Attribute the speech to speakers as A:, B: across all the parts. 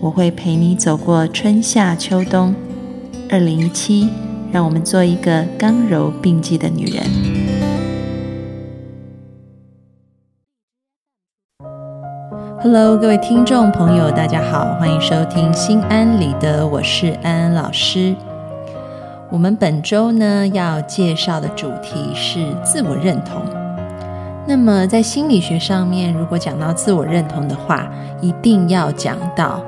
A: 我会陪你走过春夏秋冬。二零一七，让我们做一个刚柔并济的女人。Hello，各位听众朋友，大家好，欢迎收听《心安理得》，我是安安老师。我们本周呢要介绍的主题是自我认同。那么在心理学上面，如果讲到自我认同的话，一定要讲到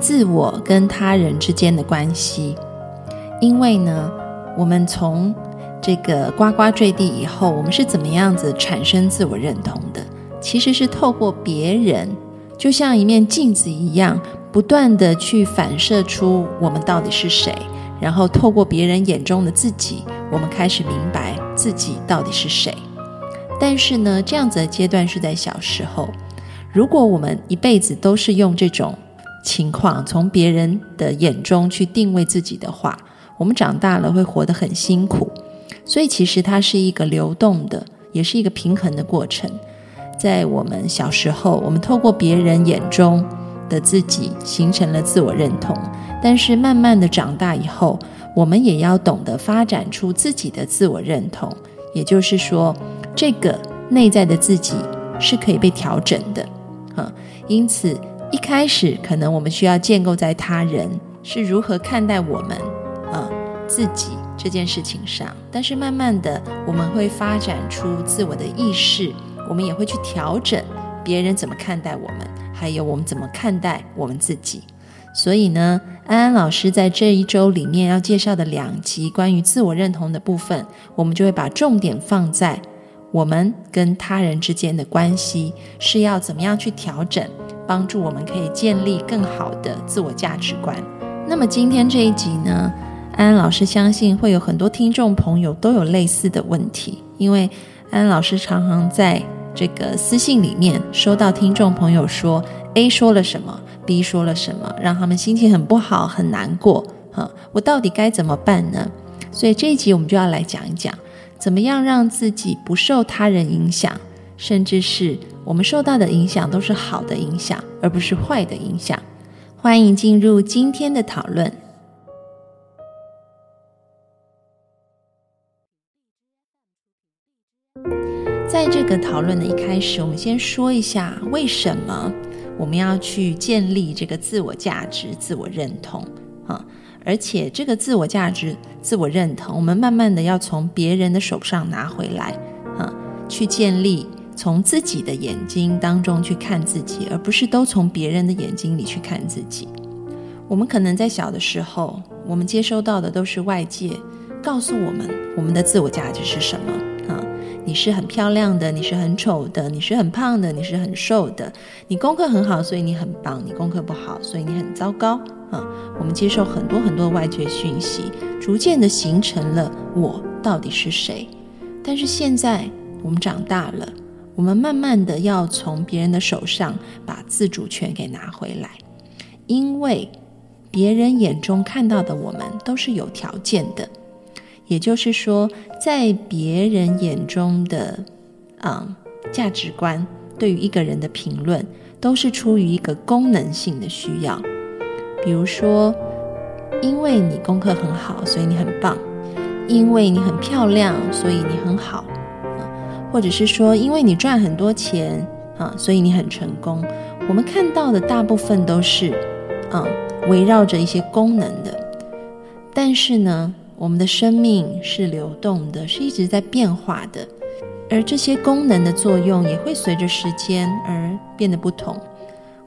A: 自我跟他人之间的关系。因为呢，我们从这个呱呱坠地以后，我们是怎么样子产生自我认同的？其实是透过别人，就像一面镜子一样，不断的去反射出我们到底是谁，然后透过别人眼中的自己，我们开始明白自己到底是谁。但是呢，这样子的阶段是在小时候。如果我们一辈子都是用这种情况，从别人的眼中去定位自己的话，我们长大了会活得很辛苦。所以其实它是一个流动的，也是一个平衡的过程。在我们小时候，我们透过别人眼中的自己形成了自我认同。但是慢慢的长大以后，我们也要懂得发展出自己的自我认同。也就是说。这个内在的自己是可以被调整的，啊，因此一开始可能我们需要建构在他人是如何看待我们，啊，自己这件事情上，但是慢慢的我们会发展出自我的意识，我们也会去调整别人怎么看待我们，还有我们怎么看待我们自己。所以呢，安安老师在这一周里面要介绍的两集关于自我认同的部分，我们就会把重点放在。我们跟他人之间的关系是要怎么样去调整，帮助我们可以建立更好的自我价值观。那么今天这一集呢，安安老师相信会有很多听众朋友都有类似的问题，因为安安老师常常在这个私信里面收到听众朋友说 A 说了什么，B 说了什么，让他们心情很不好、很难过。哈，我到底该怎么办呢？所以这一集我们就要来讲一讲。怎么样让自己不受他人影响，甚至是我们受到的影响都是好的影响，而不是坏的影响？欢迎进入今天的讨论。在这个讨论的一开始，我们先说一下为什么我们要去建立这个自我价值、自我认同啊。而且这个自我价值、自我认同，我们慢慢的要从别人的手上拿回来，啊，去建立从自己的眼睛当中去看自己，而不是都从别人的眼睛里去看自己。我们可能在小的时候，我们接收到的都是外界告诉我们我们的自我价值是什么，啊，你是很漂亮的，你是很丑的，你是很胖的，你是很瘦的，你功课很好，所以你很棒；你功课不好，所以你很糟糕啊。我们接受很多很多外界讯息，逐渐的形成了我到底是谁。但是现在我们长大了，我们慢慢的要从别人的手上把自主权给拿回来，因为别人眼中看到的我们都是有条件的，也就是说，在别人眼中的嗯价值观，对于一个人的评论，都是出于一个功能性的需要。比如说，因为你功课很好，所以你很棒；因为你很漂亮，所以你很好；或者是说，因为你赚很多钱啊，所以你很成功。我们看到的大部分都是，嗯，围绕着一些功能的。但是呢，我们的生命是流动的，是一直在变化的，而这些功能的作用也会随着时间而变得不同。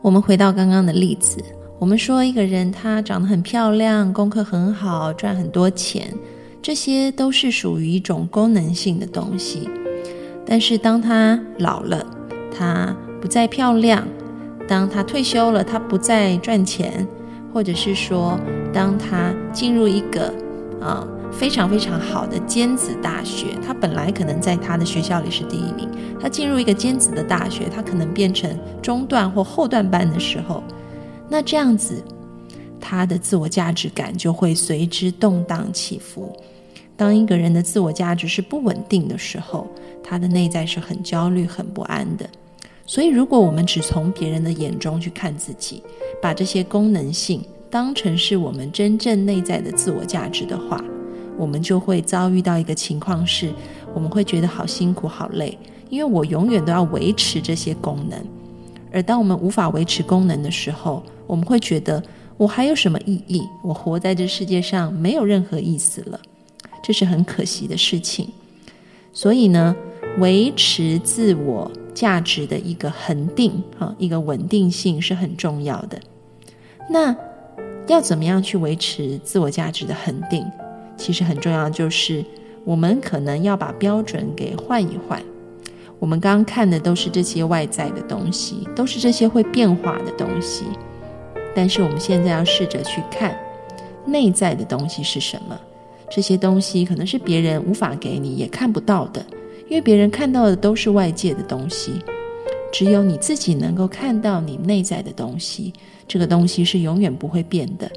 A: 我们回到刚刚的例子。我们说一个人他长得很漂亮，功课很好，赚很多钱，这些都是属于一种功能性的东西。但是当他老了，他不再漂亮；当他退休了，他不再赚钱；或者是说，当他进入一个啊非常非常好的尖子大学，他本来可能在他的学校里是第一名，他进入一个尖子的大学，他可能变成中段或后段班的时候，那这样子，他的自我价值感就会随之动荡起伏。当一个人的自我价值是不稳定的时候，他的内在是很焦虑、很不安的。所以，如果我们只从别人的眼中去看自己，把这些功能性当成是我们真正内在的自我价值的话，我们就会遭遇到一个情况是，我们会觉得好辛苦、好累，因为我永远都要维持这些功能。而当我们无法维持功能的时候，我们会觉得我还有什么意义？我活在这世界上没有任何意思了，这是很可惜的事情。所以呢，维持自我。价值的一个恒定，啊，一个稳定性是很重要的。那要怎么样去维持自我价值的恒定？其实很重要，就是我们可能要把标准给换一换。我们刚刚看的都是这些外在的东西，都是这些会变化的东西。但是我们现在要试着去看内在的东西是什么？这些东西可能是别人无法给你，也看不到的。因为别人看到的都是外界的东西，只有你自己能够看到你内在的东西。这个东西是永远不会变的，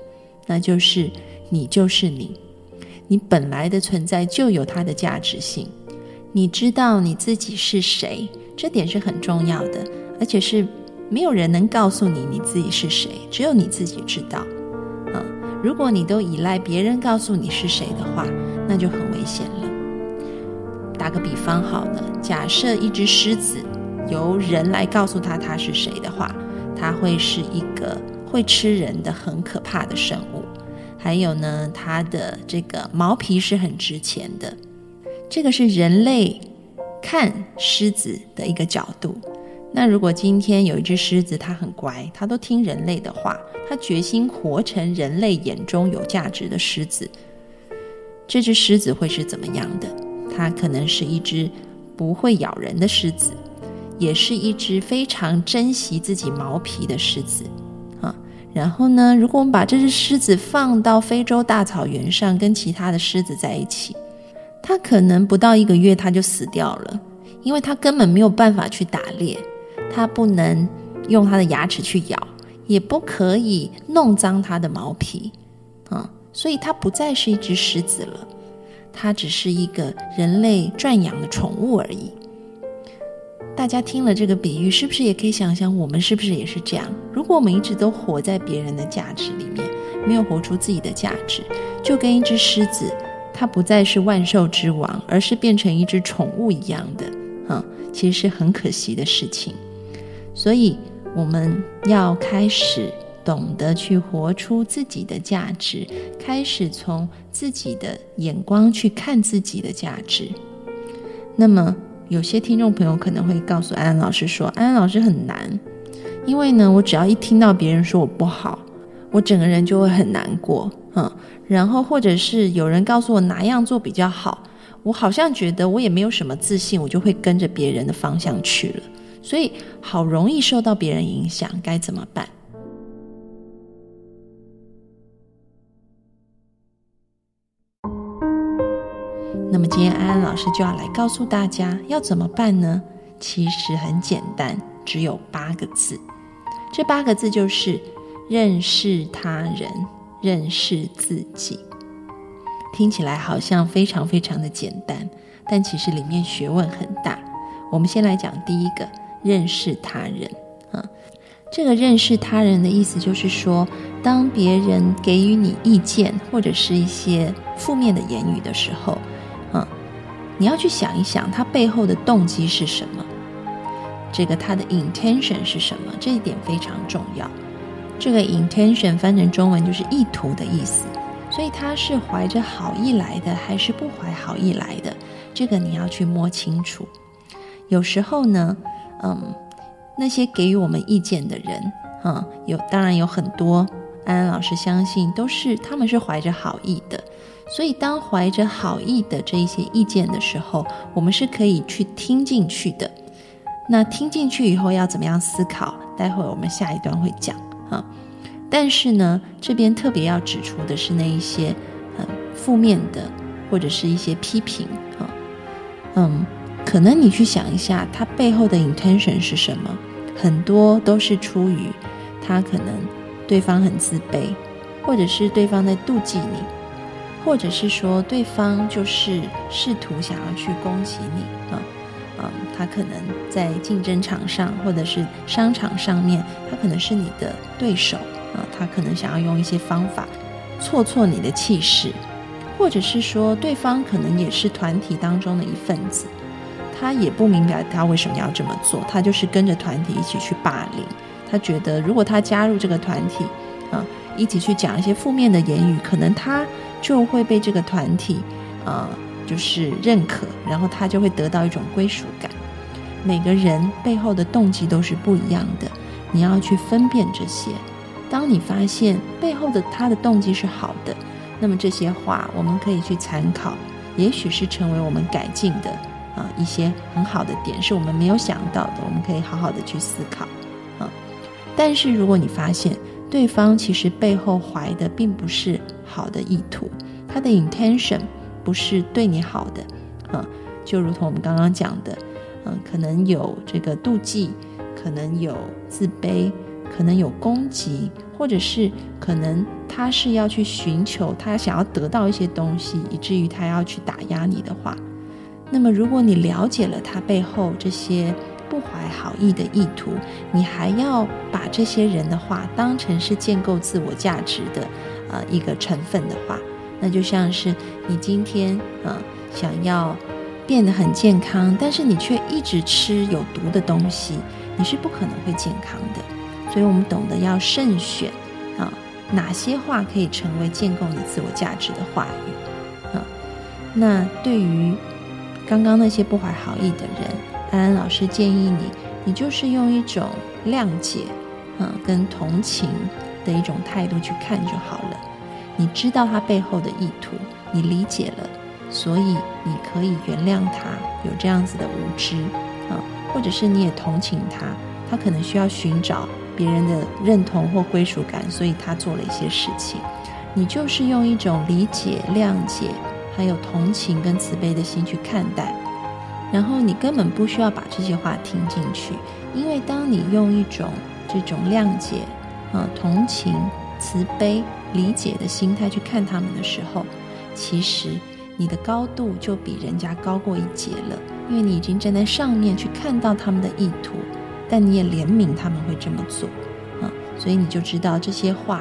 A: 那就是你就是你，你本来的存在就有它的价值性。你知道你自己是谁，这点是很重要的，而且是没有人能告诉你你自己是谁，只有你自己知道。如果你都依赖别人告诉你是谁的话，那就很危险了。打个比方好了，假设一只狮子由人来告诉他他是谁的话，它会是一个会吃人的很可怕的生物。还有呢，它的这个毛皮是很值钱的。这个是人类看狮子的一个角度。那如果今天有一只狮子，它很乖，它都听人类的话，它决心活成人类眼中有价值的狮子，这只狮子会是怎么样的？它可能是一只不会咬人的狮子，也是一只非常珍惜自己毛皮的狮子啊。然后呢，如果我们把这只狮子放到非洲大草原上，跟其他的狮子在一起，它可能不到一个月它就死掉了，因为它根本没有办法去打猎，它不能用它的牙齿去咬，也不可以弄脏它的毛皮啊，所以它不再是一只狮子了。它只是一个人类豢养的宠物而已。大家听了这个比喻，是不是也可以想想，我们是不是也是这样？如果我们一直都活在别人的价值里面，没有活出自己的价值，就跟一只狮子，它不再是万兽之王，而是变成一只宠物一样的，啊，其实是很可惜的事情。所以我们要开始。懂得去活出自己的价值，开始从自己的眼光去看自己的价值。那么，有些听众朋友可能会告诉安安老师说：“安安老师很难，因为呢，我只要一听到别人说我不好，我整个人就会很难过，嗯，然后或者是有人告诉我哪样做比较好，我好像觉得我也没有什么自信，我就会跟着别人的方向去了，所以好容易受到别人影响，该怎么办？”那么今天安安老师就要来告诉大家要怎么办呢？其实很简单，只有八个字。这八个字就是认识他人，认识自己。听起来好像非常非常的简单，但其实里面学问很大。我们先来讲第一个，认识他人。啊，这个认识他人的意思就是说，当别人给予你意见或者是一些负面的言语的时候。啊你要去想一想，他背后的动机是什么？这个他的 intention 是什么？这一点非常重要。这个 intention 翻成中文就是意图的意思，所以他是怀着好意来的，还是不怀好意来的？这个你要去摸清楚。有时候呢，嗯，那些给予我们意见的人，啊，有当然有很多，安安老师相信都是他们是怀着好意的。所以，当怀着好意的这一些意见的时候，我们是可以去听进去的。那听进去以后要怎么样思考？待会我们下一段会讲啊。但是呢，这边特别要指出的是那一些很负面的，或者是一些批评啊，嗯，可能你去想一下，他背后的 intention 是什么？很多都是出于他可能对方很自卑，或者是对方在妒忌你，或者是说对方就是试图想要去攻击你啊。嗯，他可能在竞争场上，或者是商场上面，他可能是你的对手啊。他可能想要用一些方法挫挫你的气势，或者是说对方可能也是团体当中的一份子，他也不明白他为什么要这么做，他就是跟着团体一起去霸凌。他觉得如果他加入这个团体啊，一起去讲一些负面的言语，可能他就会被这个团体啊。就是认可，然后他就会得到一种归属感。每个人背后的动机都是不一样的，你要去分辨这些。当你发现背后的他的动机是好的，那么这些话我们可以去参考，也许是成为我们改进的啊一些很好的点，是我们没有想到的，我们可以好好的去思考啊。但是如果你发现对方其实背后怀的并不是好的意图，他的 intention。不是对你好的，啊，就如同我们刚刚讲的，嗯，可能有这个妒忌，可能有自卑，可能有攻击，或者是可能他是要去寻求他想要得到一些东西，以至于他要去打压你的话，那么如果你了解了他背后这些不怀好意的意图，你还要把这些人的话当成是建构自我价值的呃一个成分的话。那就像是你今天啊想要变得很健康，但是你却一直吃有毒的东西，你是不可能会健康的。所以，我们懂得要慎选啊，哪些话可以成为建构你自我价值的话语啊。那对于刚刚那些不怀好意的人，安安老师建议你，你就是用一种谅解嗯跟同情的一种态度去看就好了。你知道他背后的意图，你理解了，所以你可以原谅他有这样子的无知啊，或者是你也同情他，他可能需要寻找别人的认同或归属感，所以他做了一些事情。你就是用一种理解、谅解，还有同情跟慈悲的心去看待，然后你根本不需要把这些话听进去，因为当你用一种这种谅解、啊同情、慈悲。理解的心态去看他们的时候，其实你的高度就比人家高过一截了，因为你已经站在上面去看到他们的意图，但你也怜悯他们会这么做，啊，所以你就知道这些话，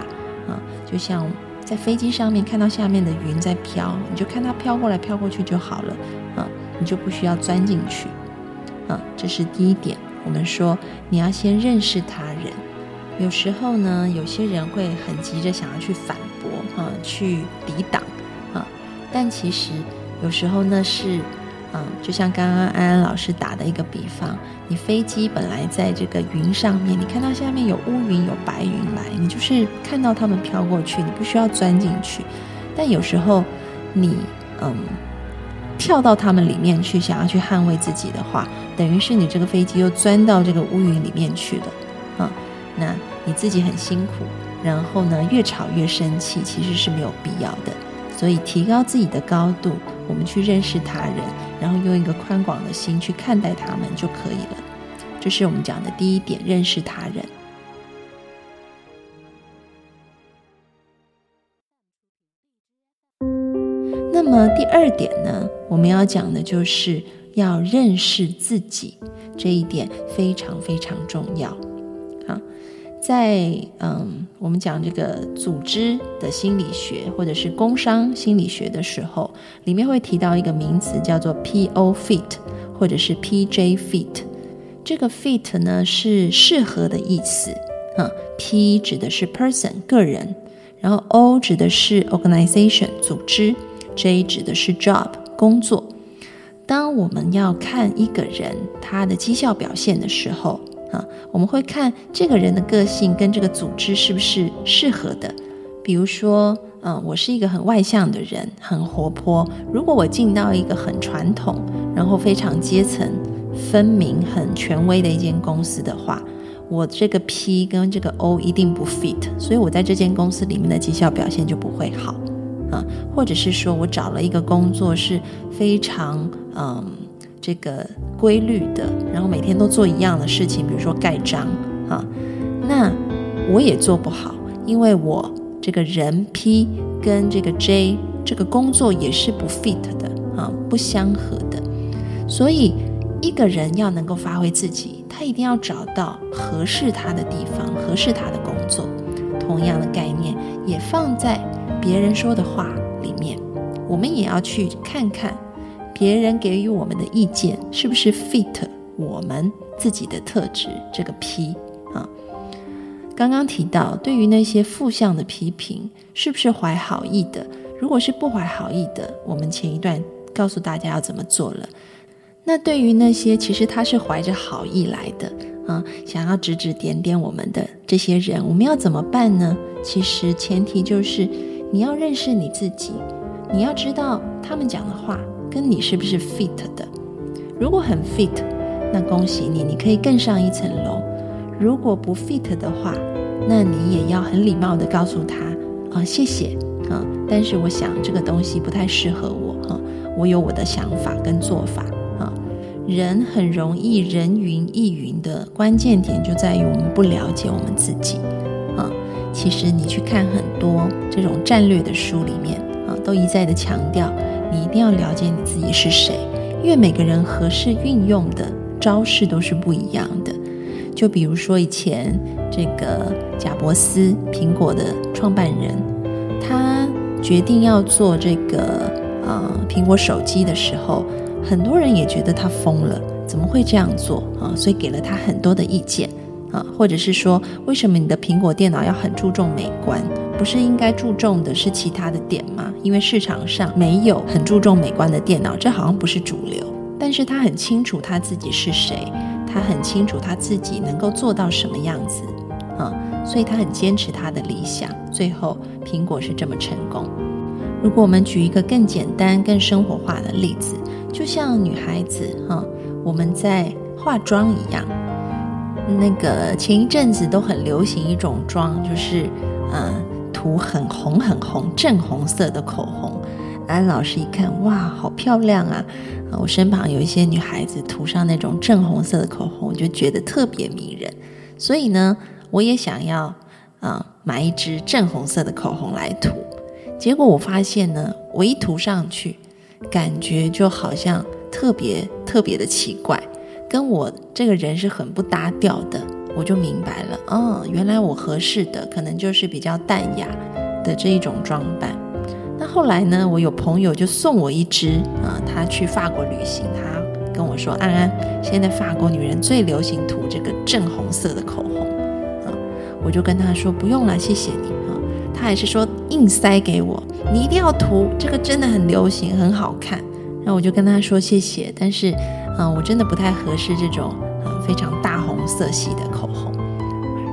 A: 啊，就像在飞机上面看到下面的云在飘，你就看它飘过来飘过去就好了，啊，你就不需要钻进去，啊，这是第一点。我们说你要先认识他人。有时候呢，有些人会很急着想要去反驳啊，去抵挡啊，但其实有时候呢是，嗯，就像刚刚安安老师打的一个比方，你飞机本来在这个云上面，你看到下面有乌云有白云来，你就是看到它们飘过去，你不需要钻进去。但有时候你嗯跳到它们里面去，想要去捍卫自己的话，等于是你这个飞机又钻到这个乌云里面去了啊，那。你自己很辛苦，然后呢，越吵越生气，其实是没有必要的。所以，提高自己的高度，我们去认识他人，然后用一个宽广的心去看待他们就可以了。这是我们讲的第一点，认识他人。那么第二点呢，我们要讲的就是要认识自己，这一点非常非常重要。在嗯，我们讲这个组织的心理学或者是工商心理学的时候，里面会提到一个名词叫做 P.O. fit 或者是 P.J. fit。这个 fit 呢是适合的意思啊，P 指的是 person 个人，然后 O 指的是 organization 组织，J 指的是 job 工作。当我们要看一个人他的绩效表现的时候。啊，我们会看这个人的个性跟这个组织是不是适合的。比如说，嗯，我是一个很外向的人，很活泼。如果我进到一个很传统，然后非常阶层分明、很权威的一间公司的话，我这个 P 跟这个 O 一定不 fit，所以我在这间公司里面的绩效表现就不会好啊，或者是说我找了一个工作是非常嗯这个规律的，然后每天都做一样的事情，比如说盖章啊，那我也做不好，因为我这个人 P 跟这个 J 这个工作也是不 fit 的啊，不相合的，所以一个人要能够发挥自己。他一定要找到合适他的地方，合适他的工作。同样的概念也放在别人说的话里面，我们也要去看看别人给予我们的意见是不是 fit 我们自己的特质。这个 P 啊，刚刚提到，对于那些负向的批评，是不是怀好意的？如果是不怀好意的，我们前一段告诉大家要怎么做了。那对于那些其实他是怀着好意来的，啊，想要指指点点我们的这些人，我们要怎么办呢？其实前提就是你要认识你自己，你要知道他们讲的话跟你是不是 fit 的。如果很 fit，那恭喜你，你可以更上一层楼；如果不 fit 的话，那你也要很礼貌的告诉他，啊，谢谢，啊，但是我想这个东西不太适合我，哈，我有我的想法跟做法啊。人很容易人云亦云的关键点就在于我们不了解我们自己啊。其实你去看很多这种战略的书里面啊，都一再的强调，你一定要了解你自己是谁，因为每个人合适运用的招式都是不一样的。就比如说以前这个贾伯斯，苹果的创办人，他决定要做这个呃苹果手机的时候。很多人也觉得他疯了，怎么会这样做啊？所以给了他很多的意见啊，或者是说，为什么你的苹果电脑要很注重美观？不是应该注重的是其他的点吗？因为市场上没有很注重美观的电脑，这好像不是主流。但是他很清楚他自己是谁，他很清楚他自己能够做到什么样子啊，所以他很坚持他的理想。最后，苹果是这么成功。如果我们举一个更简单、更生活化的例子。就像女孩子哈，我们在化妆一样。那个前一阵子都很流行一种妆，就是嗯，涂很红很红正红色的口红。安老师一看，哇，好漂亮啊！我身旁有一些女孩子涂上那种正红色的口红，我就觉得特别迷人。所以呢，我也想要啊买一支正红色的口红来涂。结果我发现呢，我一涂上去。感觉就好像特别特别的奇怪，跟我这个人是很不搭调的。我就明白了，哦，原来我合适的可能就是比较淡雅的这一种装扮。那后来呢，我有朋友就送我一支，啊，他去法国旅行，他跟我说：“安安，现在法国女人最流行涂这个正红色的口红。”啊，我就跟他说：“不用了，谢谢你。”啊，他还是说硬塞给我。你一定要涂这个，真的很流行，很好看。然后我就跟他说谢谢，但是，嗯，我真的不太合适这种嗯非常大红色系的口。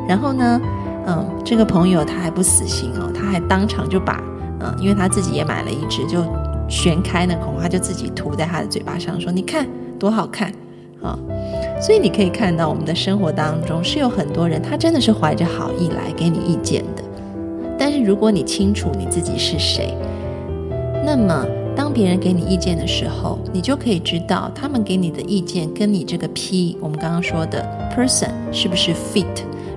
A: 然后呢，嗯，这个朋友他还不死心哦，他还当场就把嗯，因为他自己也买了一支，就旋开那口红，他就自己涂在他的嘴巴上，说你看多好看啊！所以你可以看到，我们的生活当中是有很多人，他真的是怀着好意来给你意见的。但是如果你清楚你自己是谁，那么当别人给你意见的时候，你就可以知道他们给你的意见跟你这个 P，我们刚刚说的 person 是不是 fit。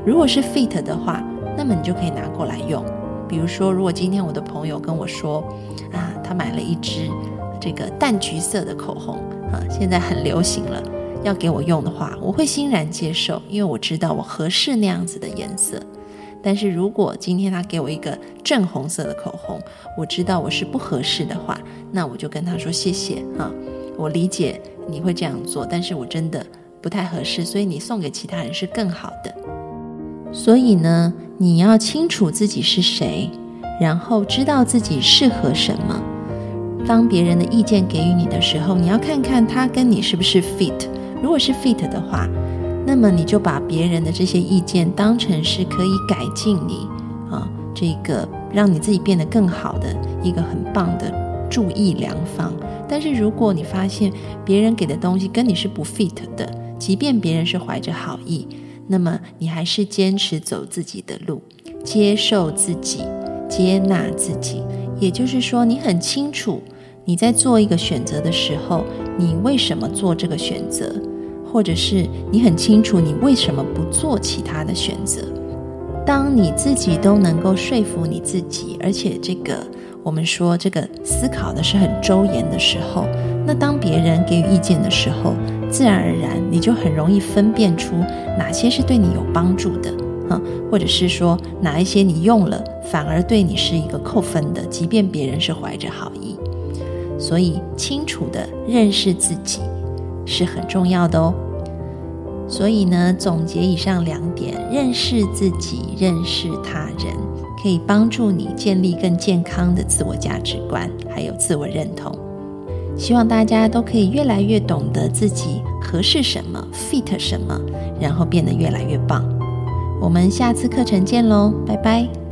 A: 如果是 fit 的话，那么你就可以拿过来用。比如说，如果今天我的朋友跟我说，啊，他买了一支这个淡橘色的口红，啊，现在很流行了，要给我用的话，我会欣然接受，因为我知道我合适那样子的颜色。但是如果今天他给我一个正红色的口红，我知道我是不合适的话，那我就跟他说谢谢啊，我理解你会这样做，但是我真的不太合适，所以你送给其他人是更好的。所以呢，你要清楚自己是谁，然后知道自己适合什么。当别人的意见给予你的时候，你要看看他跟你是不是 fit。如果是 fit 的话。那么你就把别人的这些意见当成是可以改进你啊，这个让你自己变得更好的一个很棒的注意良方。但是如果你发现别人给的东西跟你是不 fit 的，即便别人是怀着好意，那么你还是坚持走自己的路，接受自己，接纳自己。也就是说，你很清楚你在做一个选择的时候，你为什么做这个选择，或者是你很清楚你为什么不做其他的选择。当你自己都能够说服你自己，而且这个我们说这个思考的是很周延的时候，那当别人给予意见的时候，自然而然你就很容易分辨出哪些是对你有帮助的，啊，或者是说哪一些你用了反而对你是一个扣分的，即便别人是怀着好意。所以清楚的认识自己是很重要的哦。所以呢，总结以上两点，认识自己，认识他人，可以帮助你建立更健康的自我价值观，还有自我认同。希望大家都可以越来越懂得自己合适什么，fit 什么，然后变得越来越棒。我们下次课程见喽，拜拜。